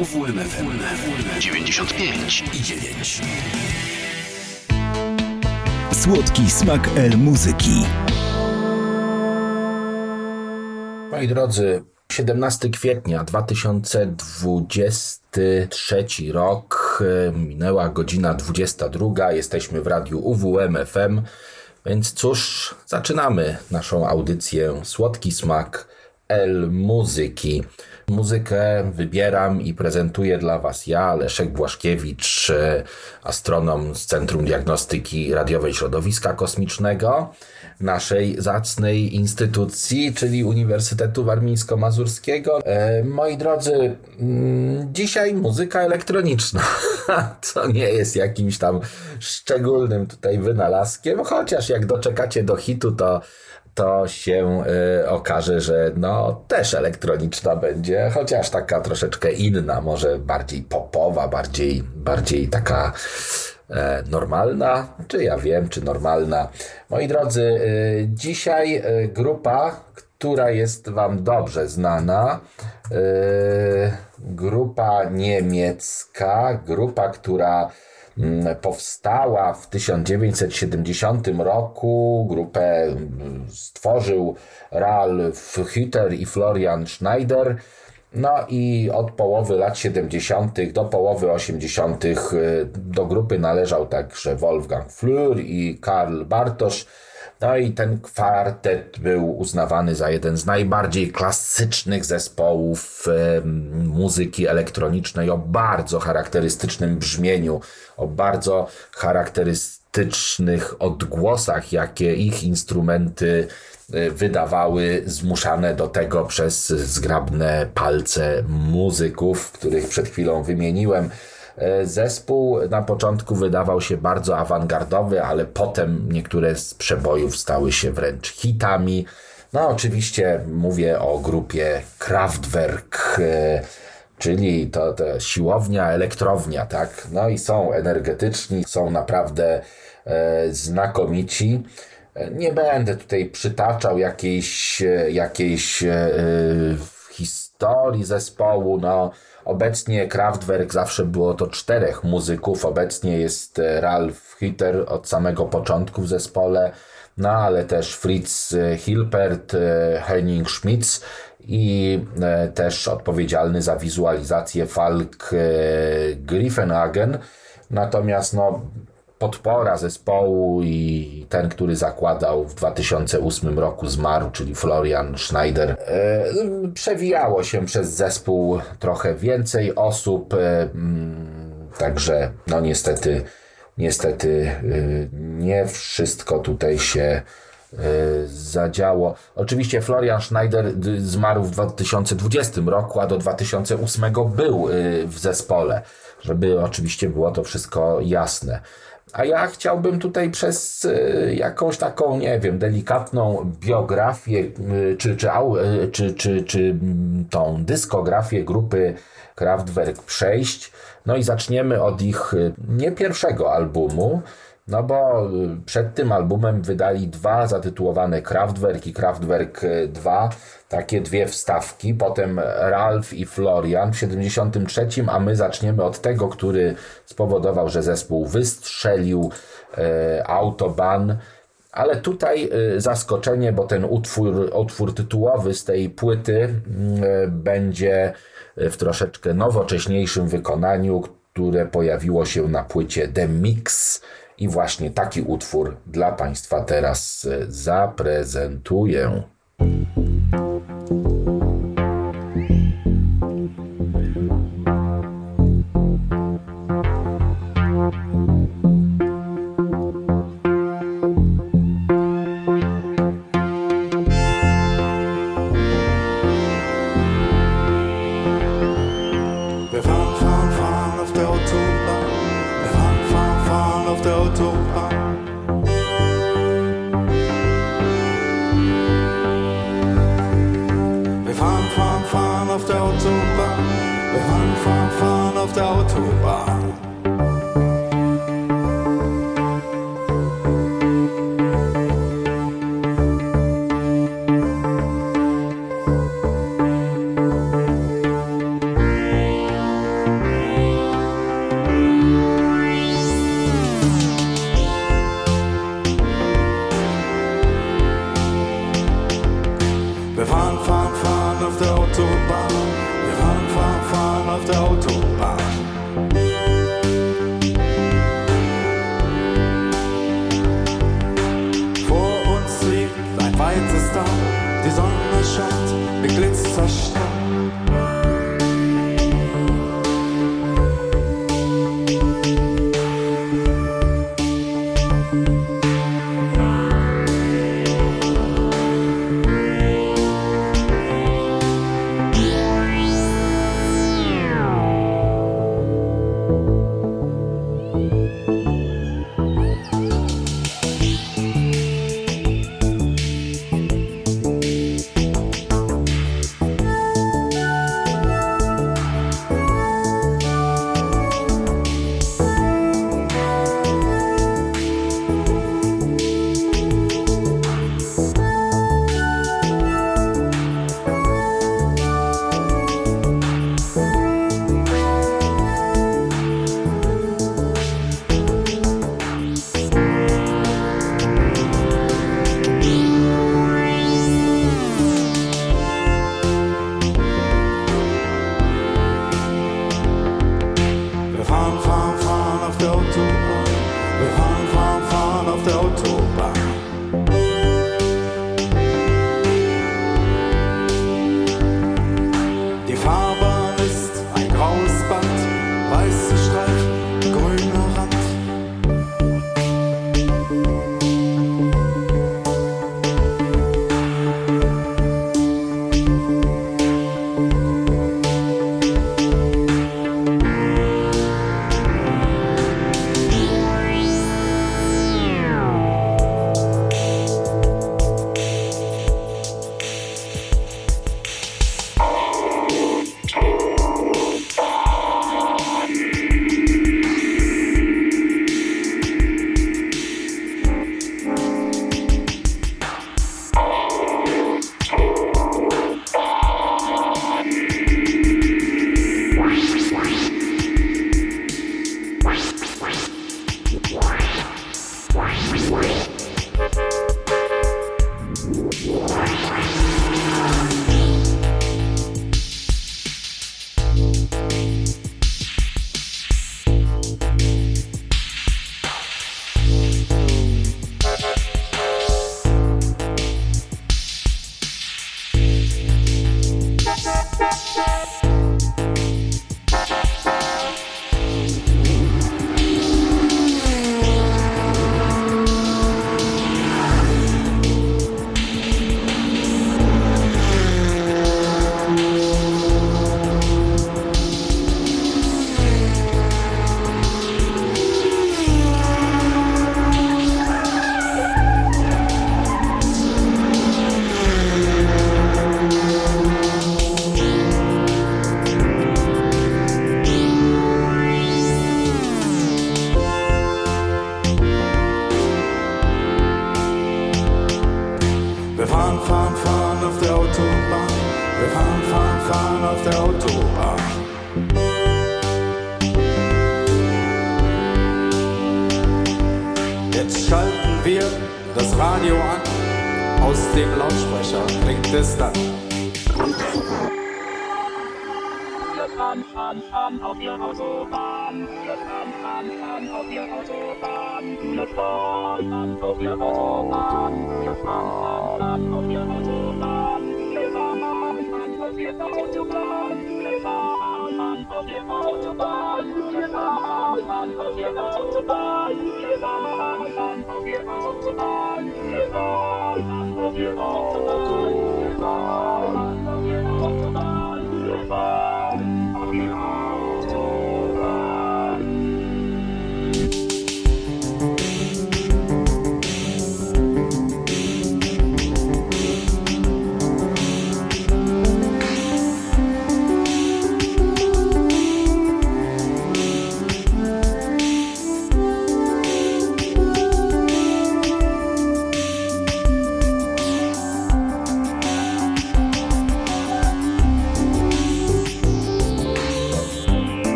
UWMFM 95 i 9. Słodki smak L muzyki. Moi drodzy, 17 kwietnia 2023 rok, minęła godzina 22, jesteśmy w radiu UWM FM, więc cóż, zaczynamy naszą audycję Słodki Smak L Muzyki. Muzykę wybieram i prezentuję dla Was ja, Leszek Błaszkiewicz, astronom z Centrum Diagnostyki Radiowej Środowiska Kosmicznego naszej zacnej instytucji, czyli Uniwersytetu Warmińsko-Mazurskiego. E, moi drodzy, mm, dzisiaj muzyka elektroniczna, co nie jest jakimś tam szczególnym tutaj wynalazkiem, chociaż jak doczekacie do hitu, to to się y, okaże, że no też elektroniczna będzie, chociaż taka troszeczkę inna, może bardziej popowa, bardziej, bardziej taka e, normalna, czy ja wiem, czy normalna. Moi drodzy, y, dzisiaj y, grupa, która jest Wam dobrze znana, y, grupa niemiecka, grupa, która powstała w 1970 roku. Grupę mm, stworzył Ralf Hütter i Florian Schneider. No i od połowy lat 70. do połowy 80. Y, do grupy należał także Wolfgang Flür i Karl Bartosz. No i ten kwartet był uznawany za jeden z najbardziej klasycznych zespołów muzyki elektronicznej o bardzo charakterystycznym brzmieniu, o bardzo charakterystycznych odgłosach, jakie ich instrumenty e, wydawały, zmuszane do tego przez zgrabne palce muzyków, których przed chwilą wymieniłem. E, zespół na początku wydawał się bardzo awangardowy, ale potem niektóre z przebojów stały się wręcz hitami. No, oczywiście mówię o grupie Kraftwerk, e, czyli to, to siłownia, elektrownia, tak? No i są energetyczni, są naprawdę e, znakomici. Nie będę tutaj przytaczał jakiejś, jakiejś historii zespołu, no Obecnie Kraftwerk zawsze było to czterech muzyków, obecnie jest e, Ralf Hütter od samego początku w zespole, no ale też Fritz e, Hilpert, e, Henning Schmitz i też odpowiedzialny za wizualizację Falk Griffenhagen. Natomiast no, podpora zespołu i ten, który zakładał w 2008 roku zmarł, czyli Florian Schneider. E, przewijało się przez zespół trochę więcej osób, e, mm, także no niestety, niestety e, nie wszystko tutaj się zadziało. Oczywiście Florian Schneider zmarł w 2020 roku, a do 2008 był w zespole, żeby oczywiście było to wszystko jasne. A ja chciałbym tutaj przez e, jakąś taką, nie wiem, delikatną biografię, e, czy, czy, czy, czy, czy mm, tą dyskografię grupy Kraftwerk przejść. No i zaczniemy od ich nie pierwszego albumu, no bo przed tym albumem wydali dwa zatytułowane Kraftwerk i Kraftwerk 2 takie dwie wstawki, potem Ralph i Florian w 73, a my zaczniemy od tego, który spowodował, że zespół wystrzelił e, Autobahn. Ale tutaj zaskoczenie, bo ten utwór, utwór tytułowy z tej płyty będzie w troszeczkę nowocześniejszym wykonaniu, które pojawiło się na płycie The Mix. I właśnie taki utwór dla Państwa teraz e, zaprezentuję.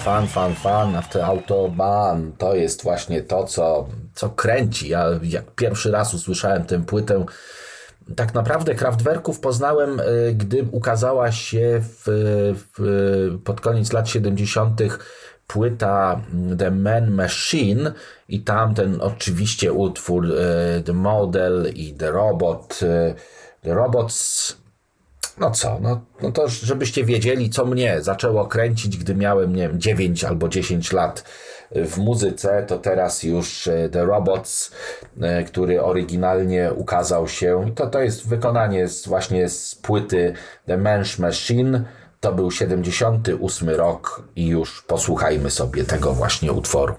Fan, Fan, Fan auf der Autobahn to jest właśnie to, co, co kręci. Ja jak pierwszy raz usłyszałem tę płytę, tak naprawdę Kraftwerków poznałem, y, gdy ukazała się w, w, pod koniec lat 70. płyta The Man Machine i tam ten oczywiście utwór y, The Model i The Robot. y, The Robots no co, no, no to żebyście wiedzieli, co mnie zaczęło kręcić, gdy miałem, nie wiem, 9 albo 10 lat w muzyce, to teraz już e, The Robots, e, który oryginalnie ukazał się, to, to jest wykonanie z, właśnie z płyty The Mensch Machine, to był 78 rok i już posłuchajmy sobie tego właśnie utworu.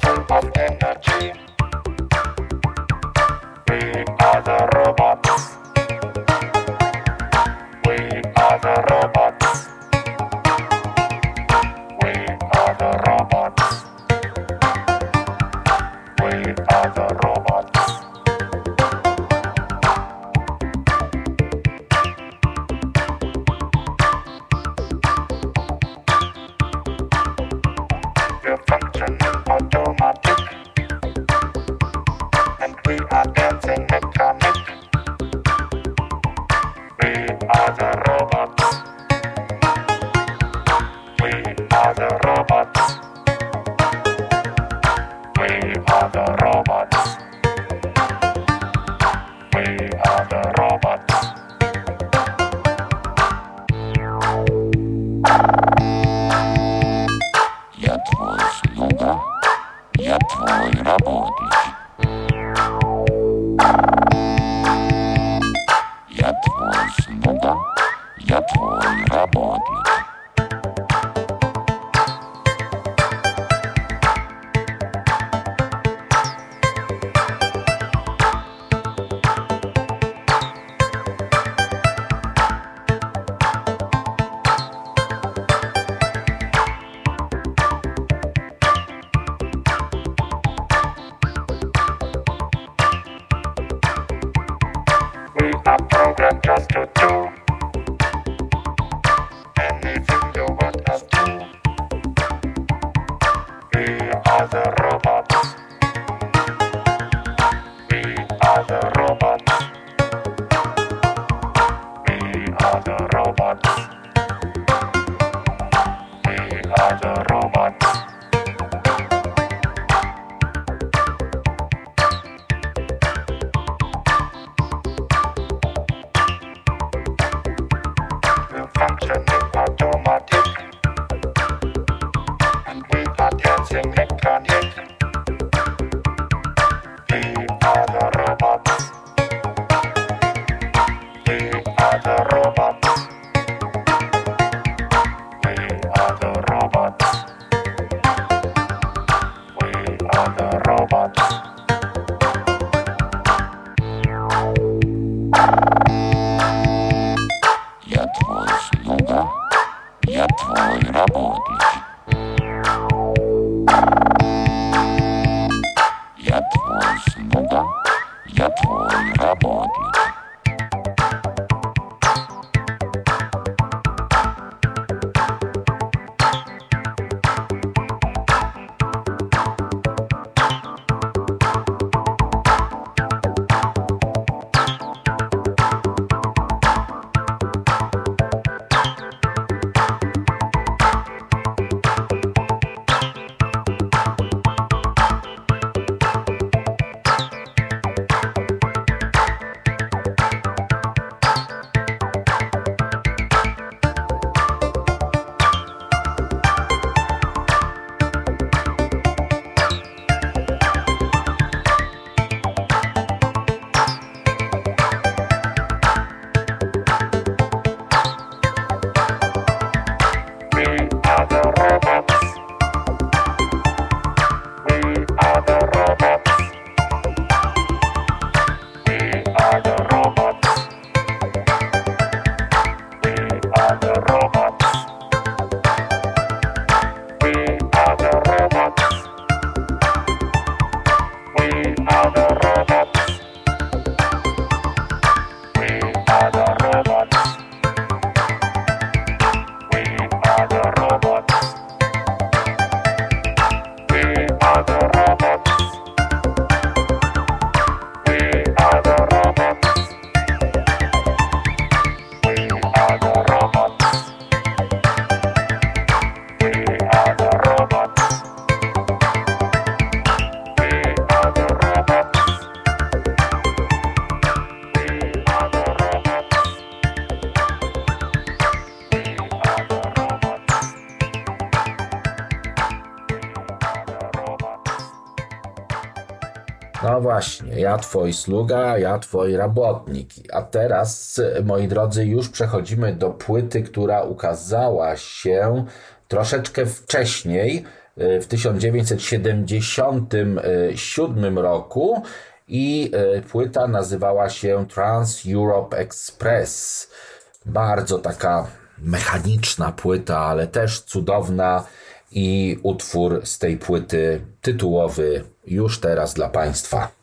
Thank you. Właśnie, ja twój sługa, ja twój robotnik. A teraz, moi drodzy, już przechodzimy do płyty, która ukazała się troszeczkę wcześniej, y, w 1977 roku i y, płyta nazywała się Trans Europe Express. Bardzo taka mechaniczna płyta, ale też cudowna i utwór z tej płyty tytułowy już teraz dla Państwa.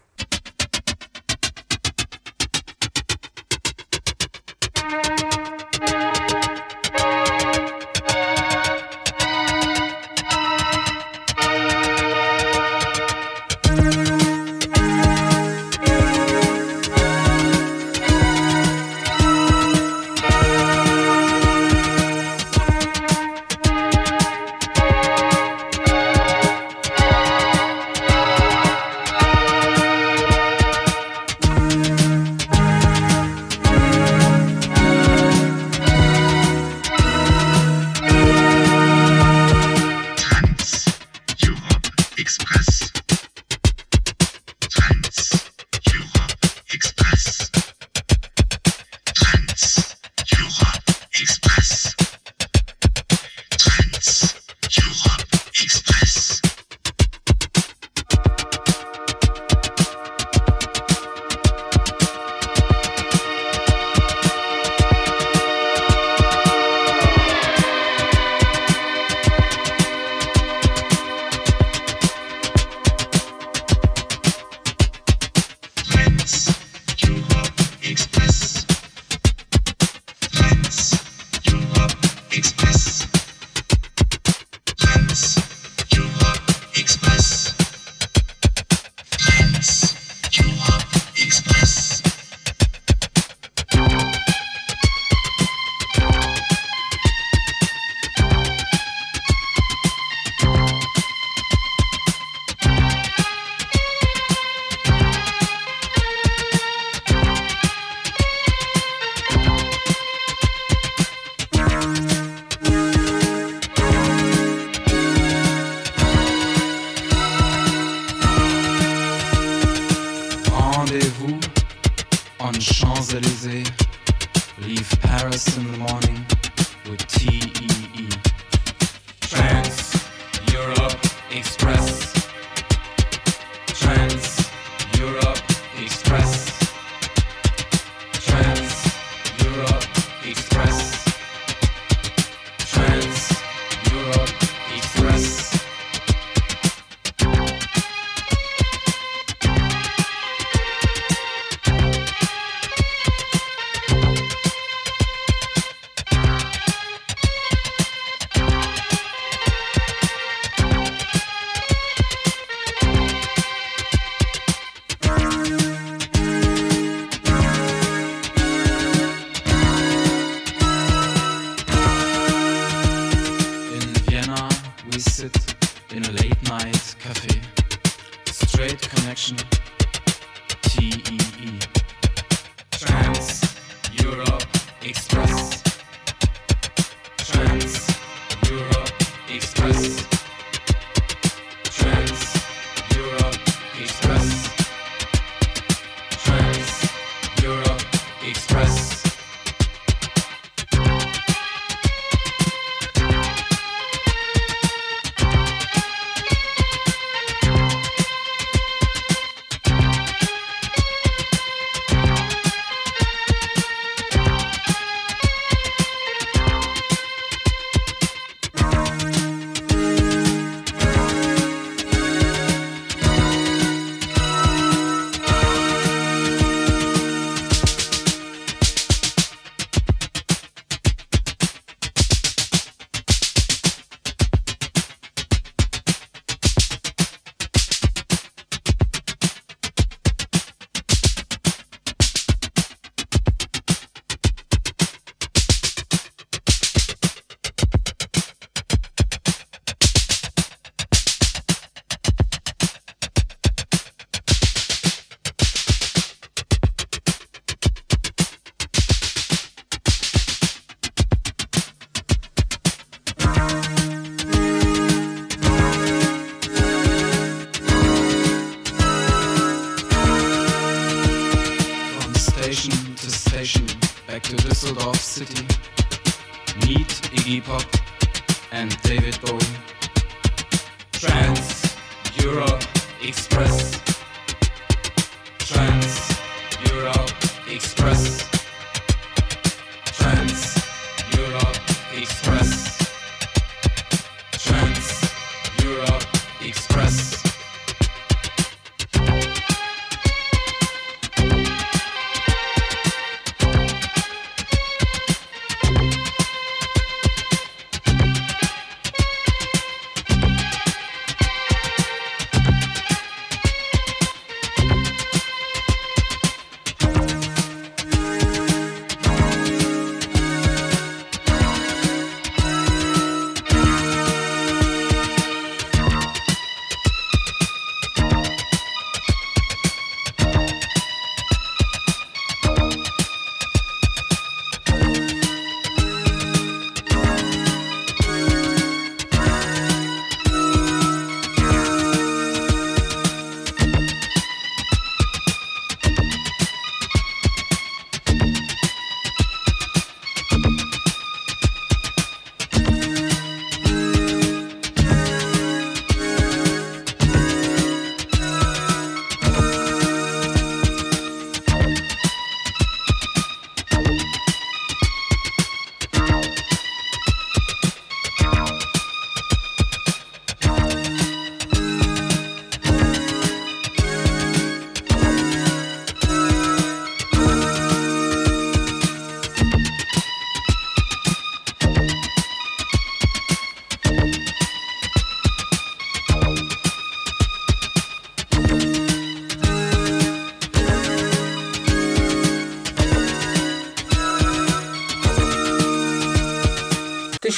Trans Europe Express.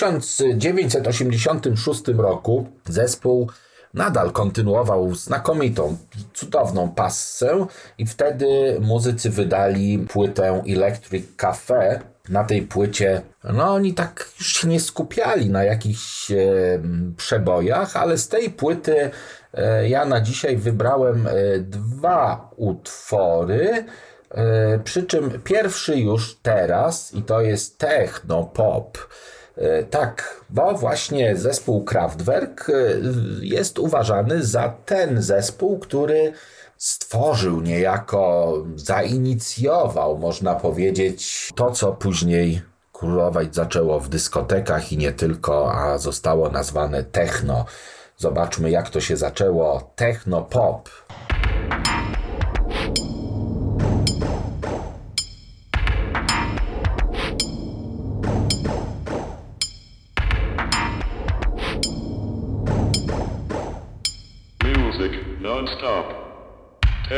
1986 roku zespół nadal kontynuował znakomitą, cudowną passę i wtedy muzycy wydali płytę Electric Cafe. Na tej płycie, no oni tak już się nie skupiali na jakichś e, przebojach, ale z tej płyty e, ja na dzisiaj wybrałem e, dwa utwory. E, Przy czym pierwszy już teraz i to jest techno pop. E, Tak, bo właśnie zespół Kraftwerk e, jest uważany za ten zespół, który stworzył niejako, zainicjował, można powiedzieć, to, co później królować zaczęło w dyskotekach i nie tylko, a zostało nazwane techno. Zobaczmy, jak to się zaczęło. Techno pop.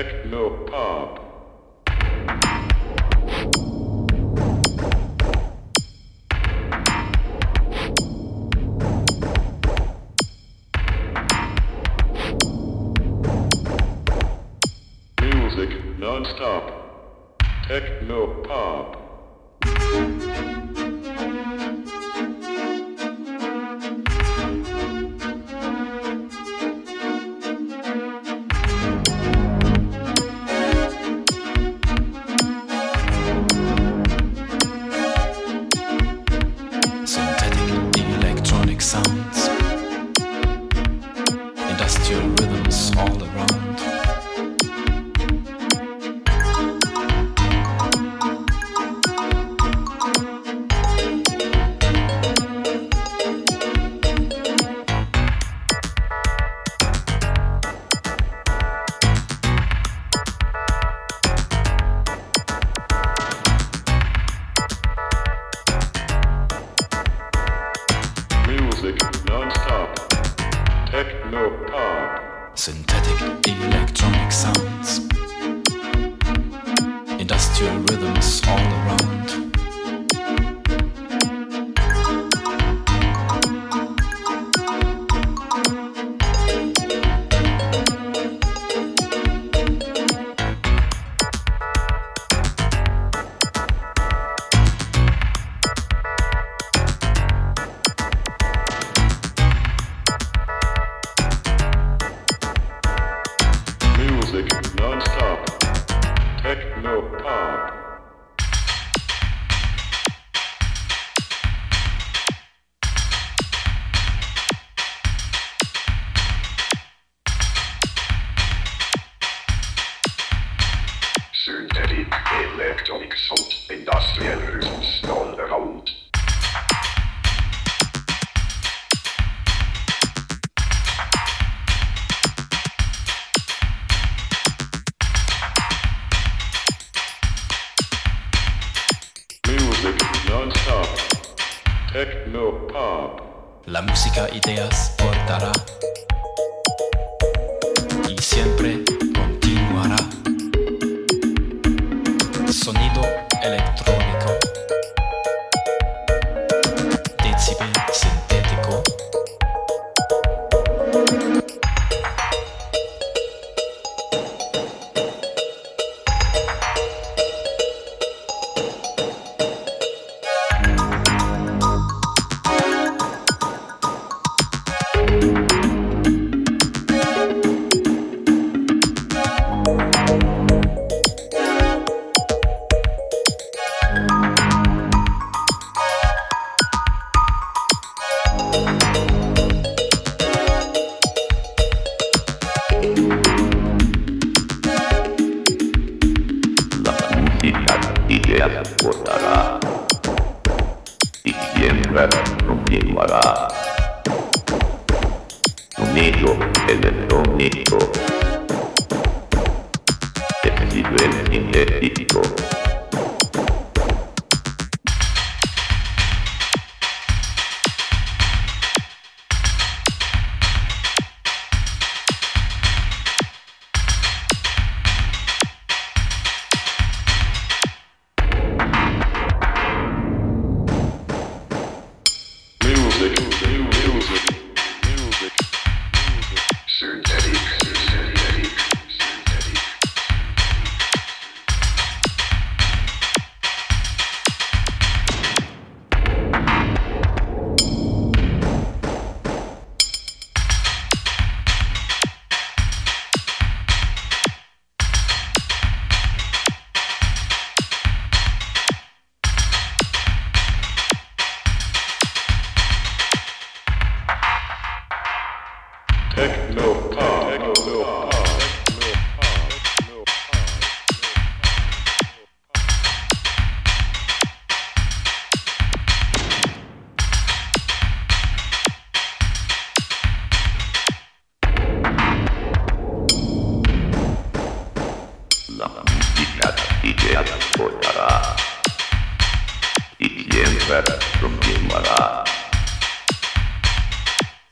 Techno pop.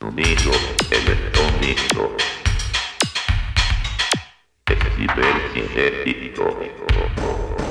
Sonido electrónico. Exhiber cinético.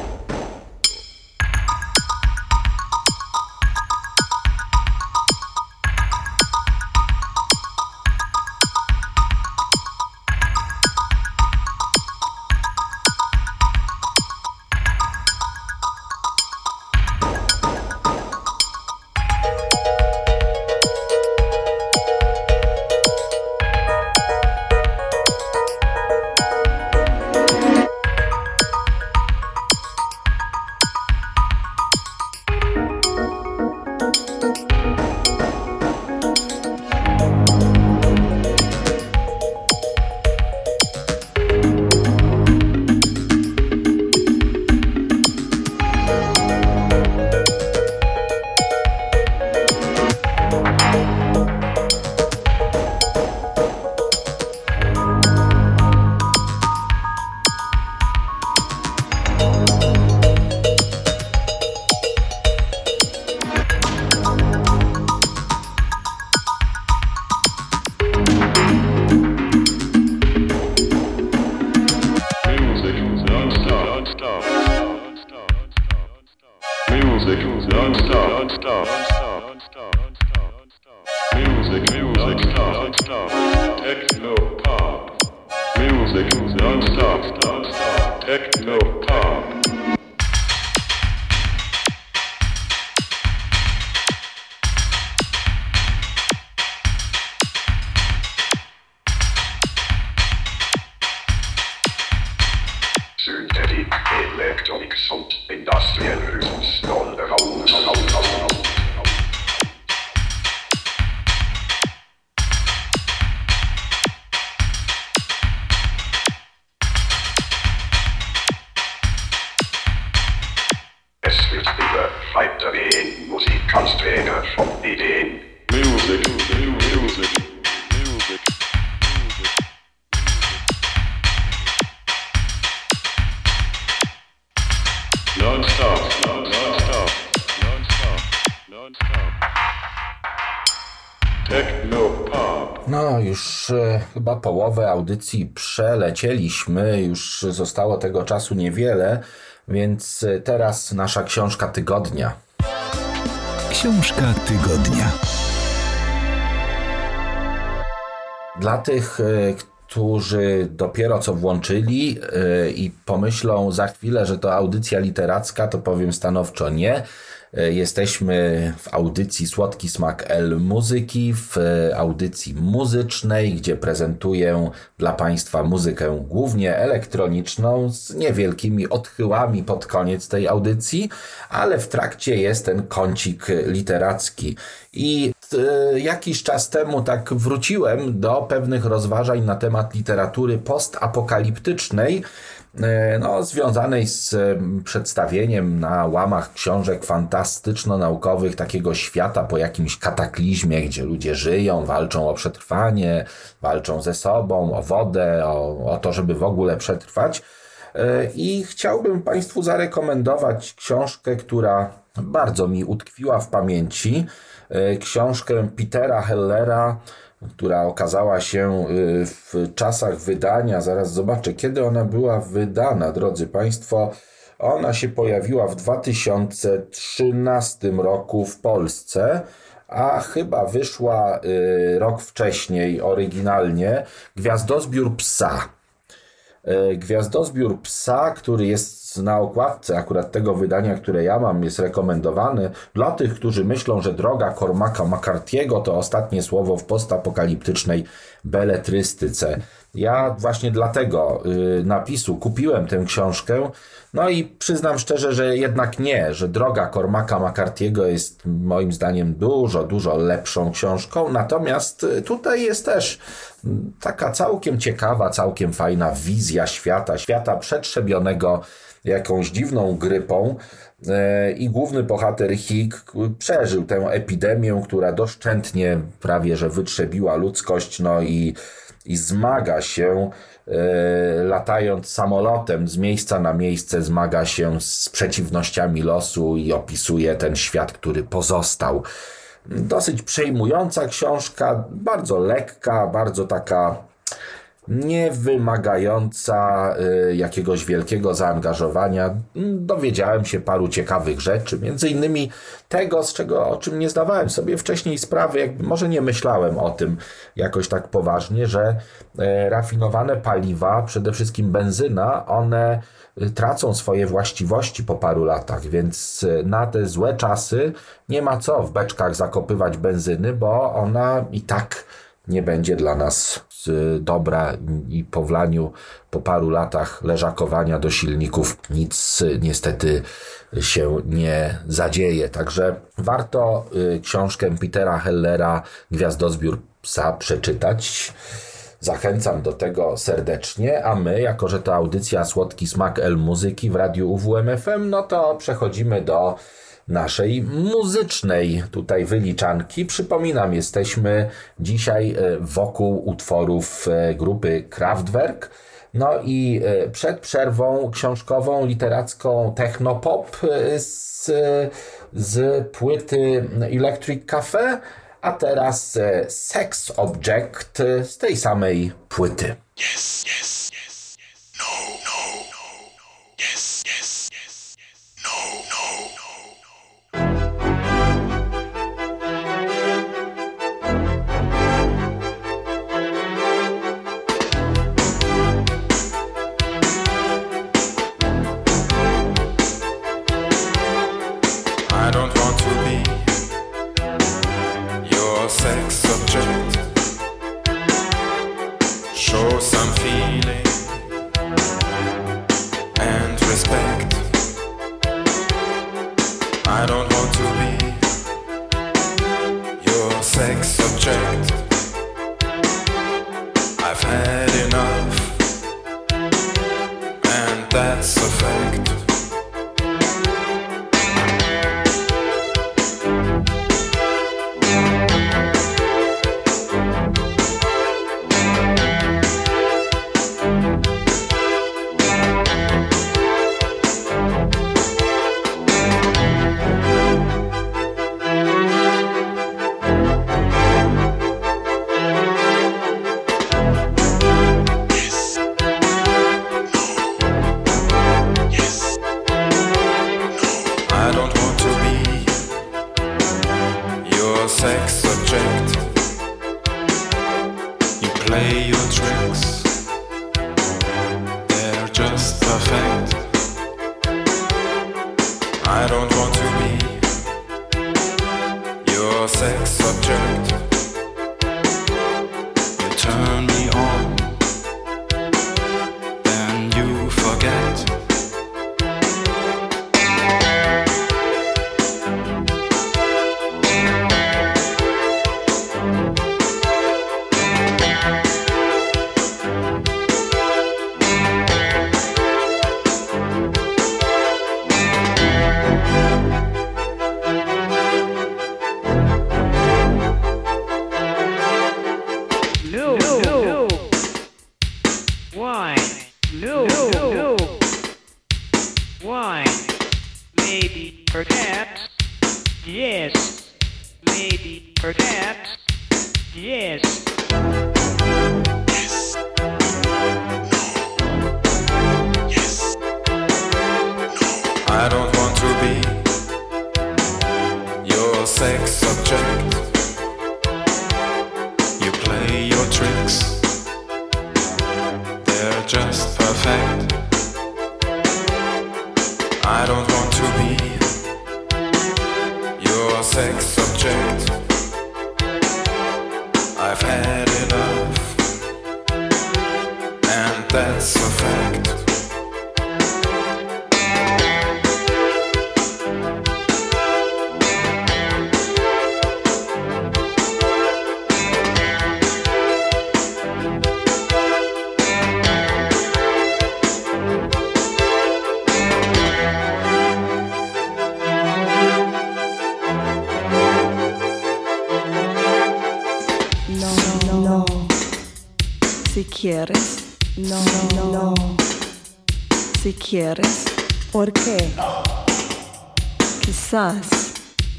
Już e, chyba połowę audycji przelecieliśmy, już zostało tego czasu niewiele, więc e, teraz nasza książka tygodnia. Książka tygodnia. Dla tych, e, którzy dopiero co włączyli i pomyślą za chwilę, że to audycja literacka, to powiem stanowczo nie. E, Jesteśmy w audycji Słodki Smak L Muzyki, w audycji muzycznej, gdzie prezentuję dla Państwa muzykę głównie elektroniczną, z niewielkimi odchyłami pod koniec tej audycji, ale w trakcie jest ten kącik literacki. I e, jakiś czas temu tak wróciłem do pewnych rozważań na temat literatury postapokaliptycznej, no, związanej z em, przedstawieniem na łamach książek fantastyczno-naukowych takiego świata po jakimś kataklizmie, gdzie ludzie żyją, walczą o przetrwanie, walczą ze sobą, o wodę, o, o to, żeby w ogóle przetrwać. E, I chciałbym Państwu zarekomendować książkę, która bardzo mi utkwiła w pamięci. E, Książkę Petera Hellera, która okazała się y, w czasach wydania. Zaraz zobaczę, kiedy ona była wydana, drodzy Państwo. Ona się pojawiła w 2013 roku w Polsce, a chyba wyszła y, rok wcześniej oryginalnie Gwiazdozbiór Psa. E, Gwiazdozbiór Psa, który jest na okładce akurat tego wydania, które ja mam, jest rekomendowany dla tych, którzy myślą, że droga Cormaca McCarthy'ego to ostatnie słowo w postapokaliptycznej beletrystyce. Ja właśnie dlatego y, napisu kupiłem tę książkę, no i przyznam szczerze, że jednak nie, że droga Cormaca McCarthy'ego jest moim zdaniem dużo, dużo lepszą książką, natomiast y, tutaj jest też mm, taka całkiem ciekawa, całkiem fajna wizja świata, świata przetrzebionego jakąś dziwną grypą. E, i główny bohater Hig przeżył tę epidemię, która doszczętnie prawie że wytrzebiła ludzkość, no i, i zmaga się e, latając samolotem z miejsca na miejsce, zmaga się z przeciwnościami losu i opisuje ten świat, który pozostał. Dosyć przejmująca książka, bardzo lekka, bardzo taka nie wymagająca y, jakiegoś wielkiego zaangażowania. Mm, Dowiedziałem się paru ciekawych rzeczy, między innymi tego, z czego, o czym nie zdawałem sobie wcześniej sprawy, jakby może nie myślałem o tym jakoś tak poważnie, że e, rafinowane paliwa, przede wszystkim benzyna, one y, tracą swoje właściwości po paru latach, więc y, na te złe czasy nie ma co w beczkach zakopywać benzyny, bo ona i tak nie będzie dla nas dobra i po wlaniu po paru latach leżakowania do silników nic y, niestety się nie zadzieje. Także warto y, książkę Petera Hellera Gwiazdozbiór psa przeczytać. Zachęcam do tego serdecznie, a my, jako że to audycja Słodki Smak L Muzyki w radiu UWMFM, no to przechodzimy do naszej muzycznej tutaj wyliczanki. Przypominam, jesteśmy dzisiaj e, wokół utworów e, grupy Kraftwerk. No i e, przed przerwą książkową, literacką Technopop z, z płyty Electric Cafe, a teraz Sex Object z tej samej płyty. I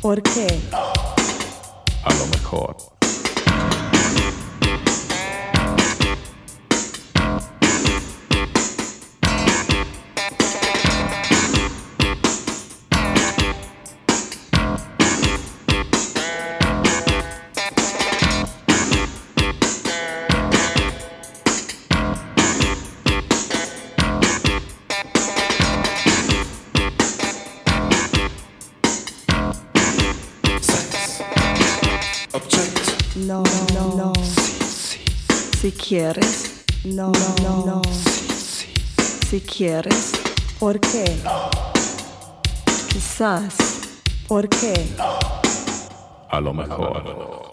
¿Por qué? A mejor. quieres, no, no, no. Sí, sí. Si quieres, ¿por qué? Quizás, ¿por qué? No. A lo mejor.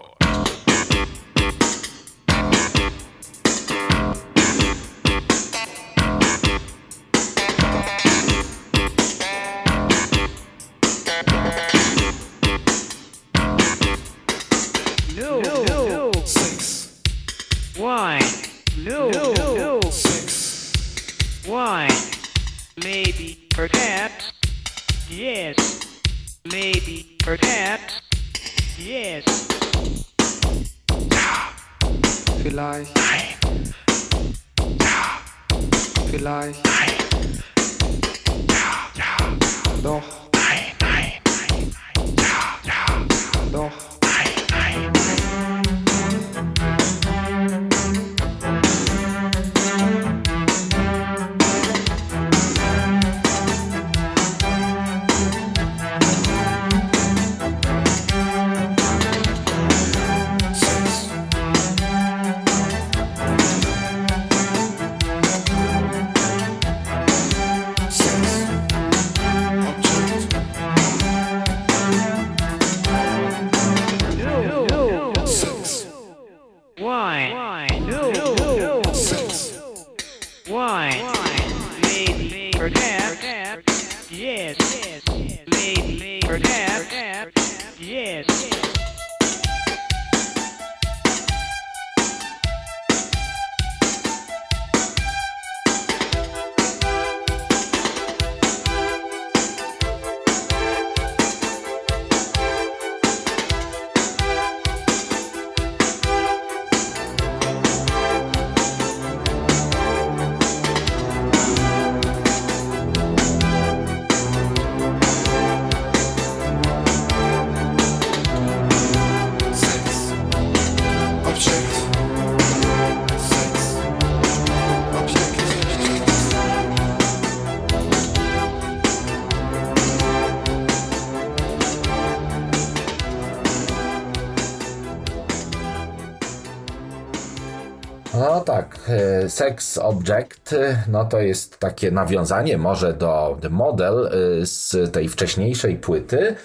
Sex Object, e, no to jest takie nawiązanie może do Model e, z tej wcześniejszej płyty,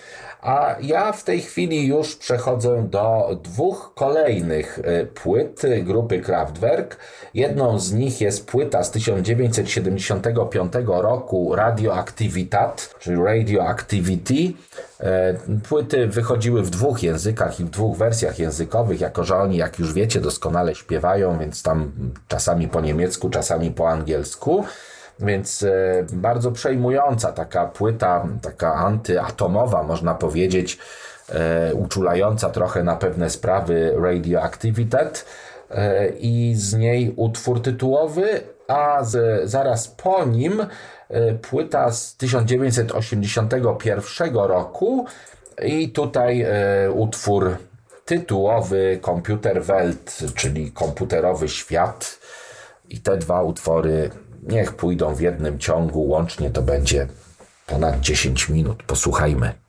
a ja w tej chwili już przechodzę do dwóch kolejnych e, płyt grupy Kraftwerk. Jedną z nich jest płyta z 1975 roku Radioactivitat, czyli Radioactivity. E, Płyty wychodziły w dwóch językach i w dwóch wersjach językowych, jako że oni, jak już wiecie, doskonale śpiewają, więc tam czasami po niemiecku, czasami po angielsku. Więc e, bardzo przejmująca taka płyta, taka antyatomowa, można powiedzieć, e, uczulająca trochę na pewne sprawy Radioactivitat e, i z niej utwór tytułowy, a z, zaraz po nim płyta z 1981 roku i tutaj utwór tytułowy Computer Welt, czyli komputerowy świat. I te dwa utwory niech pójdą w jednym ciągu, łącznie to będzie ponad 10 minut. Posłuchajmy.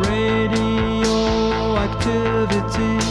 Radioactivity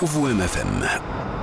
UWMFM.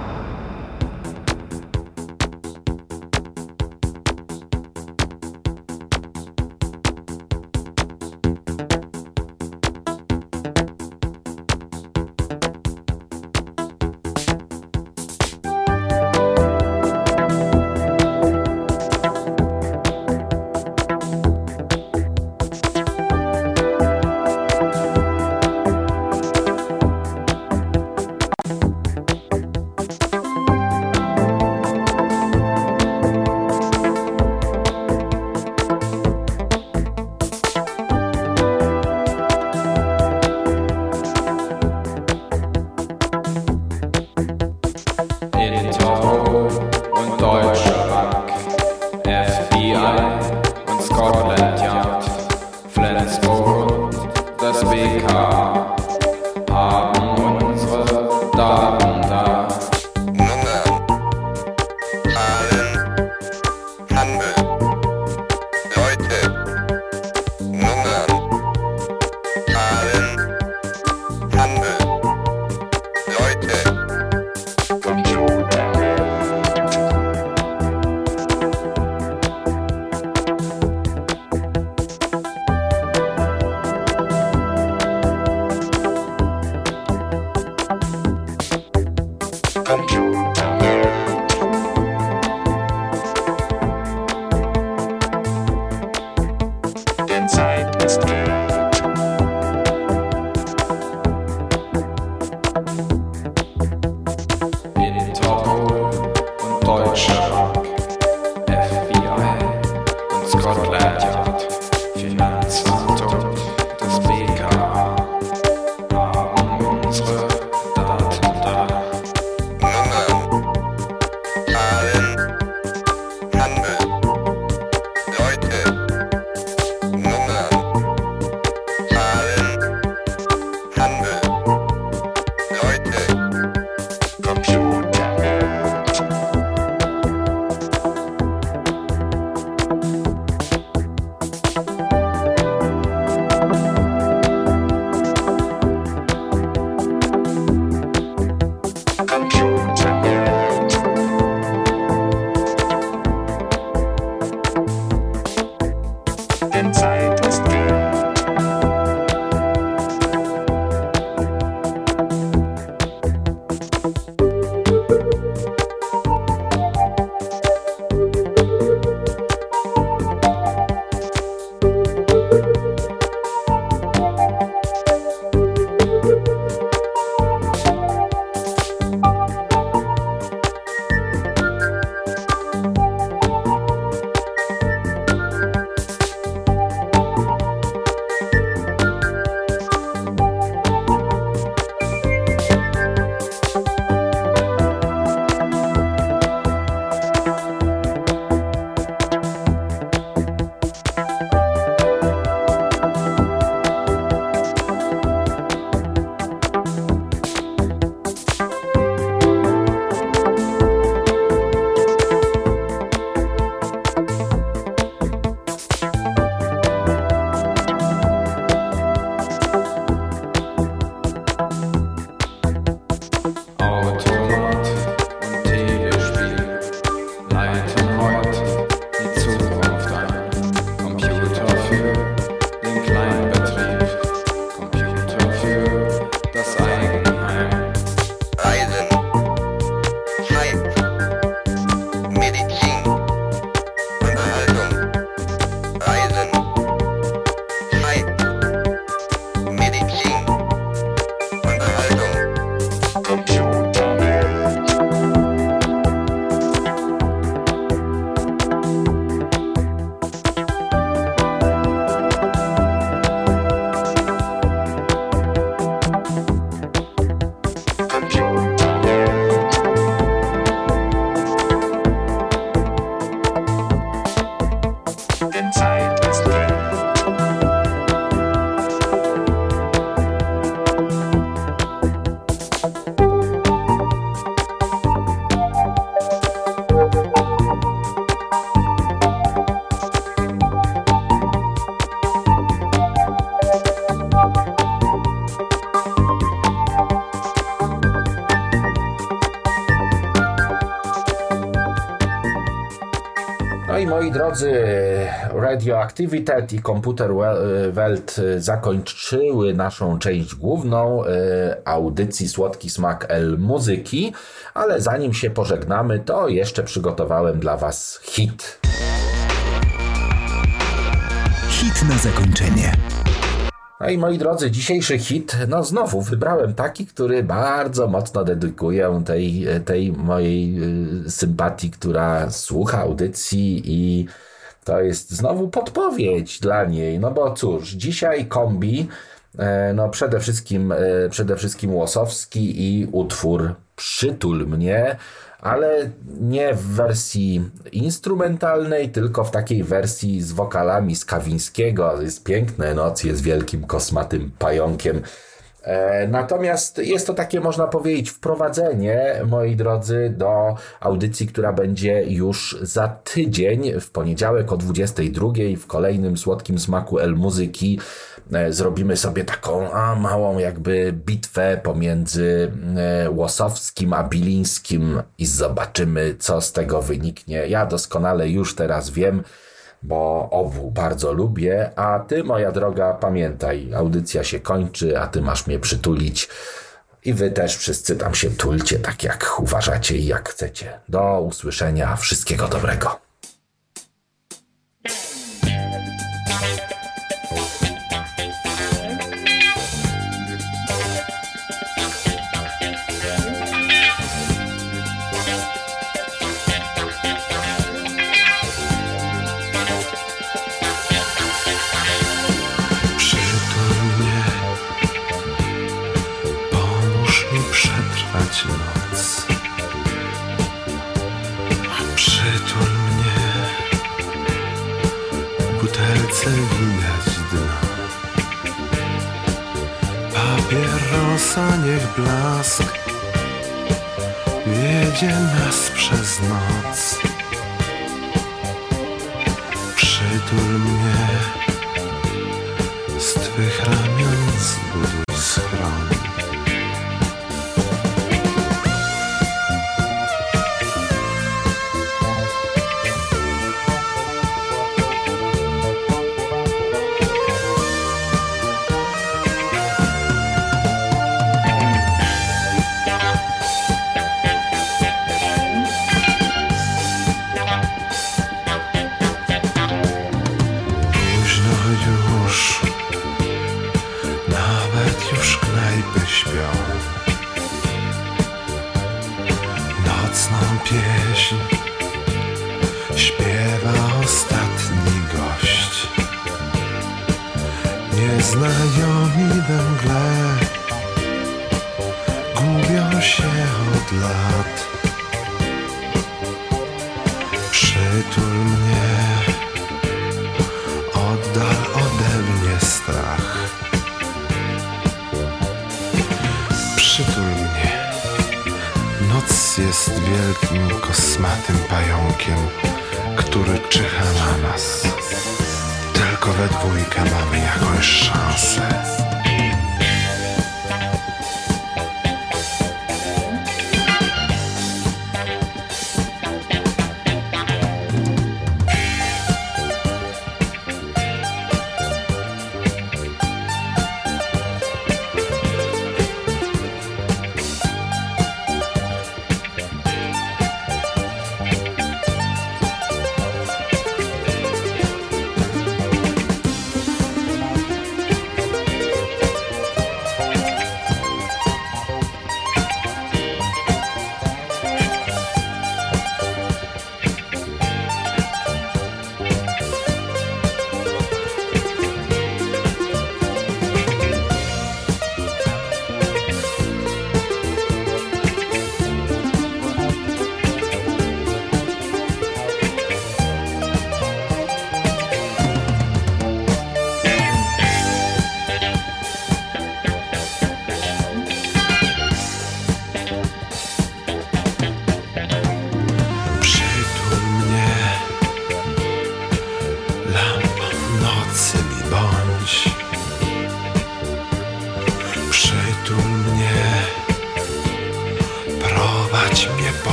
Drodzy, Radioactivity i Komputer Wel- Welt zakończyły naszą część główną e, audycji Słodki Smak L Muzyki, ale zanim się pożegnamy, to jeszcze przygotowałem dla Was hit. Hit na zakończenie. No i moi drodzy, dzisiejszy hit, no znowu wybrałem taki, który bardzo mocno dedykuję tej, tej mojej y, sympatii, która słucha audycji i to jest znowu podpowiedź dla niej, no bo cóż, dzisiaj kombi, e, no przede wszystkim, e, przede wszystkim Łosowski i utwór Przytul mnie, ale nie w wersji instrumentalnej, tylko w takiej wersji z wokalami z Kawińskiego. Jest piękne, noc jest wielkim kosmatym pająkiem. E, Natomiast jest to takie, można powiedzieć, wprowadzenie, moi drodzy, do audycji, która będzie już za tydzień, w poniedziałek o 22 w kolejnym słodkim smaku El Muzyki. E, Zrobimy sobie taką a, małą jakby bitwę pomiędzy e, Łosowskim a Bilińskim i zobaczymy, co z tego wyniknie. Ja doskonale już teraz wiem, bo obu bardzo lubię, a ty, moja droga, pamiętaj, audycja się kończy, a ty masz mnie przytulić. I wy też wszyscy tam się tulcie, tak jak uważacie i jak chcecie. Do usłyszenia, wszystkiego dobrego. Blask wiedzie nas przez noc. Przytul mnie. Z twych ramion zbuduj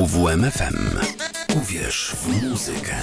UWMFM. Uwierz w muzykę.